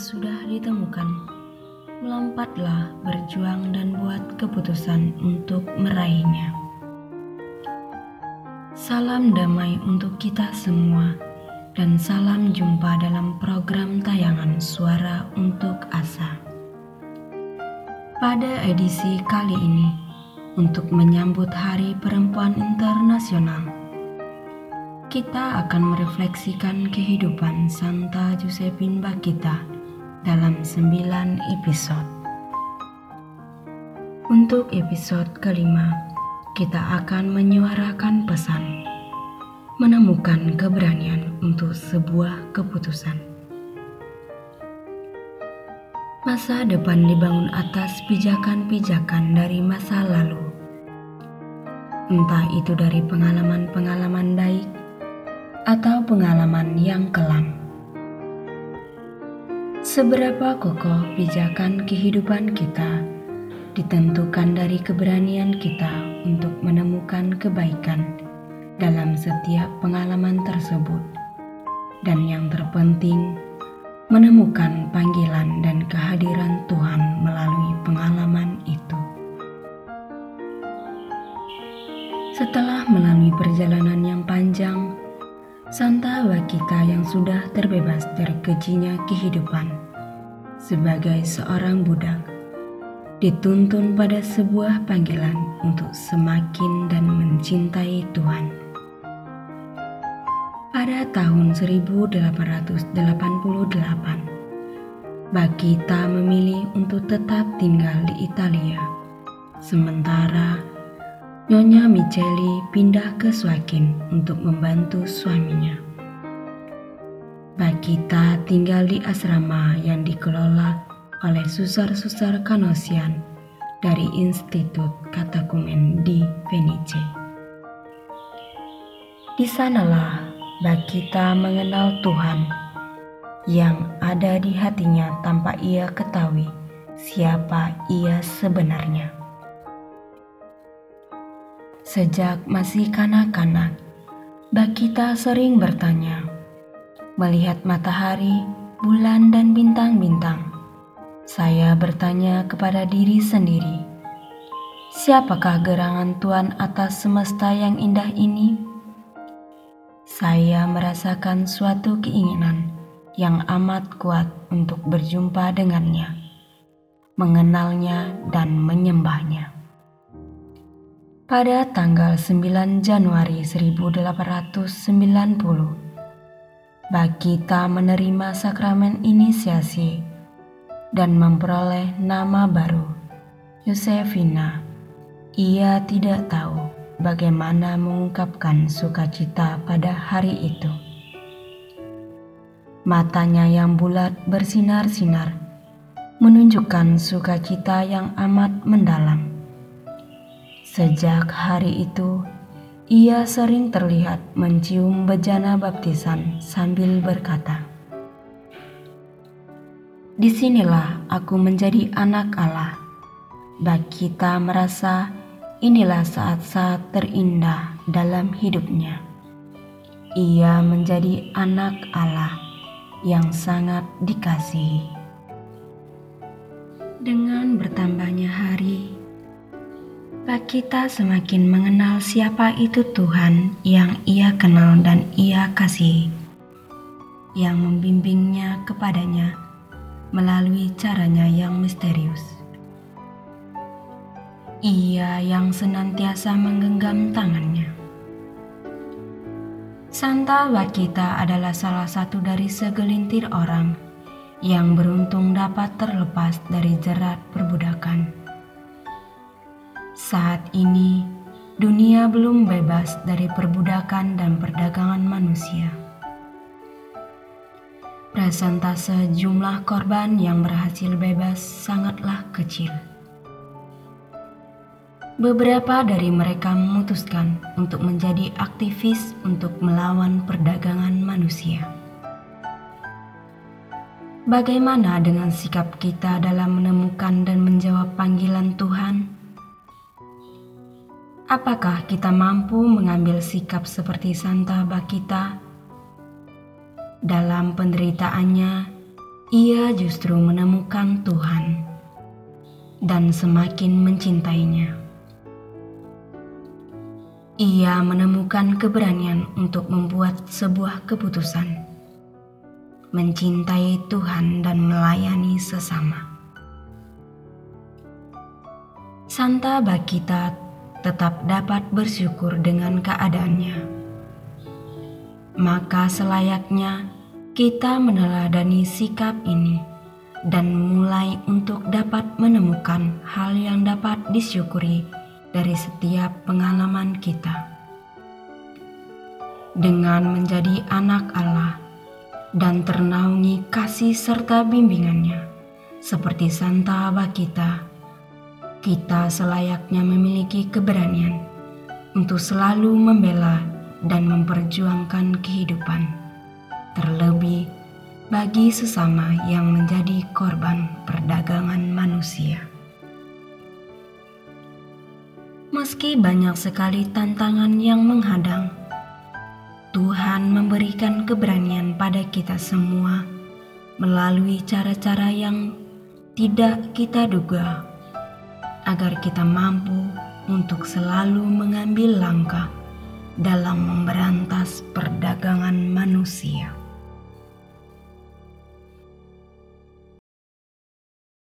sudah ditemukan, melampatlah, berjuang, dan buat keputusan untuk meraihnya. Salam damai untuk kita semua, dan salam jumpa dalam program tayangan Suara untuk Asa. Pada edisi kali ini, untuk menyambut Hari Perempuan Internasional kita akan merefleksikan kehidupan Santa Josephine Bakita dalam sembilan episode. Untuk episode kelima, kita akan menyuarakan pesan menemukan keberanian untuk sebuah keputusan. Masa depan dibangun atas pijakan-pijakan dari masa lalu. Entah itu dari pengalaman-pengalaman baik atau pengalaman yang kelam. Seberapa kokoh pijakan kehidupan kita ditentukan dari keberanian kita untuk menemukan kebaikan dalam setiap pengalaman tersebut, dan yang terpenting, menemukan panggilan dan kehadiran Tuhan melalui pengalaman itu. Setelah melalui perjalanan yang panjang, Santa Wakita yang sudah terbebas dari kejinya kehidupan sebagai seorang budak dituntun pada sebuah panggilan untuk semakin dan mencintai Tuhan. Pada tahun 1888, Bakita memilih untuk tetap tinggal di Italia, sementara Nyonya Micheli pindah ke Swakin untuk membantu suaminya. Bakita tinggal di asrama yang dikelola oleh susar-susar Kanosian dari Institut Katakumen di Venice. Di sanalah Bakita mengenal Tuhan yang ada di hatinya tanpa ia ketahui siapa ia sebenarnya. Sejak masih kanak-kanak, Bakita sering bertanya, melihat matahari, bulan, dan bintang-bintang. Saya bertanya kepada diri sendiri, siapakah gerangan Tuhan atas semesta yang indah ini? Saya merasakan suatu keinginan yang amat kuat untuk berjumpa dengannya, mengenalnya, dan menyembahnya. Pada tanggal 9 Januari 1890, Bakita menerima sakramen inisiasi dan memperoleh nama baru, Yosefina. Ia tidak tahu bagaimana mengungkapkan sukacita pada hari itu. Matanya yang bulat bersinar-sinar menunjukkan sukacita yang amat mendalam. Sejak hari itu, ia sering terlihat mencium bejana baptisan sambil berkata, Di sinilah aku menjadi anak Allah. Bakita merasa inilah saat-saat terindah dalam hidupnya. Ia menjadi anak Allah yang sangat dikasihi. Dengan bertambahnya kita semakin mengenal siapa itu Tuhan yang ia kenal dan ia kasih, yang membimbingnya kepadanya melalui caranya yang misterius. Ia yang senantiasa menggenggam tangannya. Santa Wakita adalah salah satu dari segelintir orang yang beruntung dapat terlepas dari jerat perbudakan saat ini, dunia belum bebas dari perbudakan dan perdagangan manusia. Presentase jumlah korban yang berhasil bebas sangatlah kecil. Beberapa dari mereka memutuskan untuk menjadi aktivis untuk melawan perdagangan manusia. Bagaimana dengan sikap kita dalam menemukan dan menjawab panggilan Tuhan? Apakah kita mampu mengambil sikap seperti Santa Bakita dalam penderitaannya? ia justru menemukan Tuhan dan semakin mencintainya. Ia menemukan keberanian untuk membuat sebuah keputusan, mencintai Tuhan dan melayani sesama. Santa Bakita tetap dapat bersyukur dengan keadaannya. Maka selayaknya kita meneladani sikap ini dan mulai untuk dapat menemukan hal yang dapat disyukuri dari setiap pengalaman kita. Dengan menjadi anak Allah dan ternaungi kasih serta bimbingannya, seperti Santa Bakita, kita selayaknya memiliki keberanian untuk selalu membela dan memperjuangkan kehidupan terlebih bagi sesama yang menjadi korban perdagangan manusia. Meski banyak sekali tantangan yang menghadang, Tuhan memberikan keberanian pada kita semua melalui cara-cara yang tidak kita duga, agar kita mampu untuk selalu mengambil langkah dalam memberantas perdagangan manusia.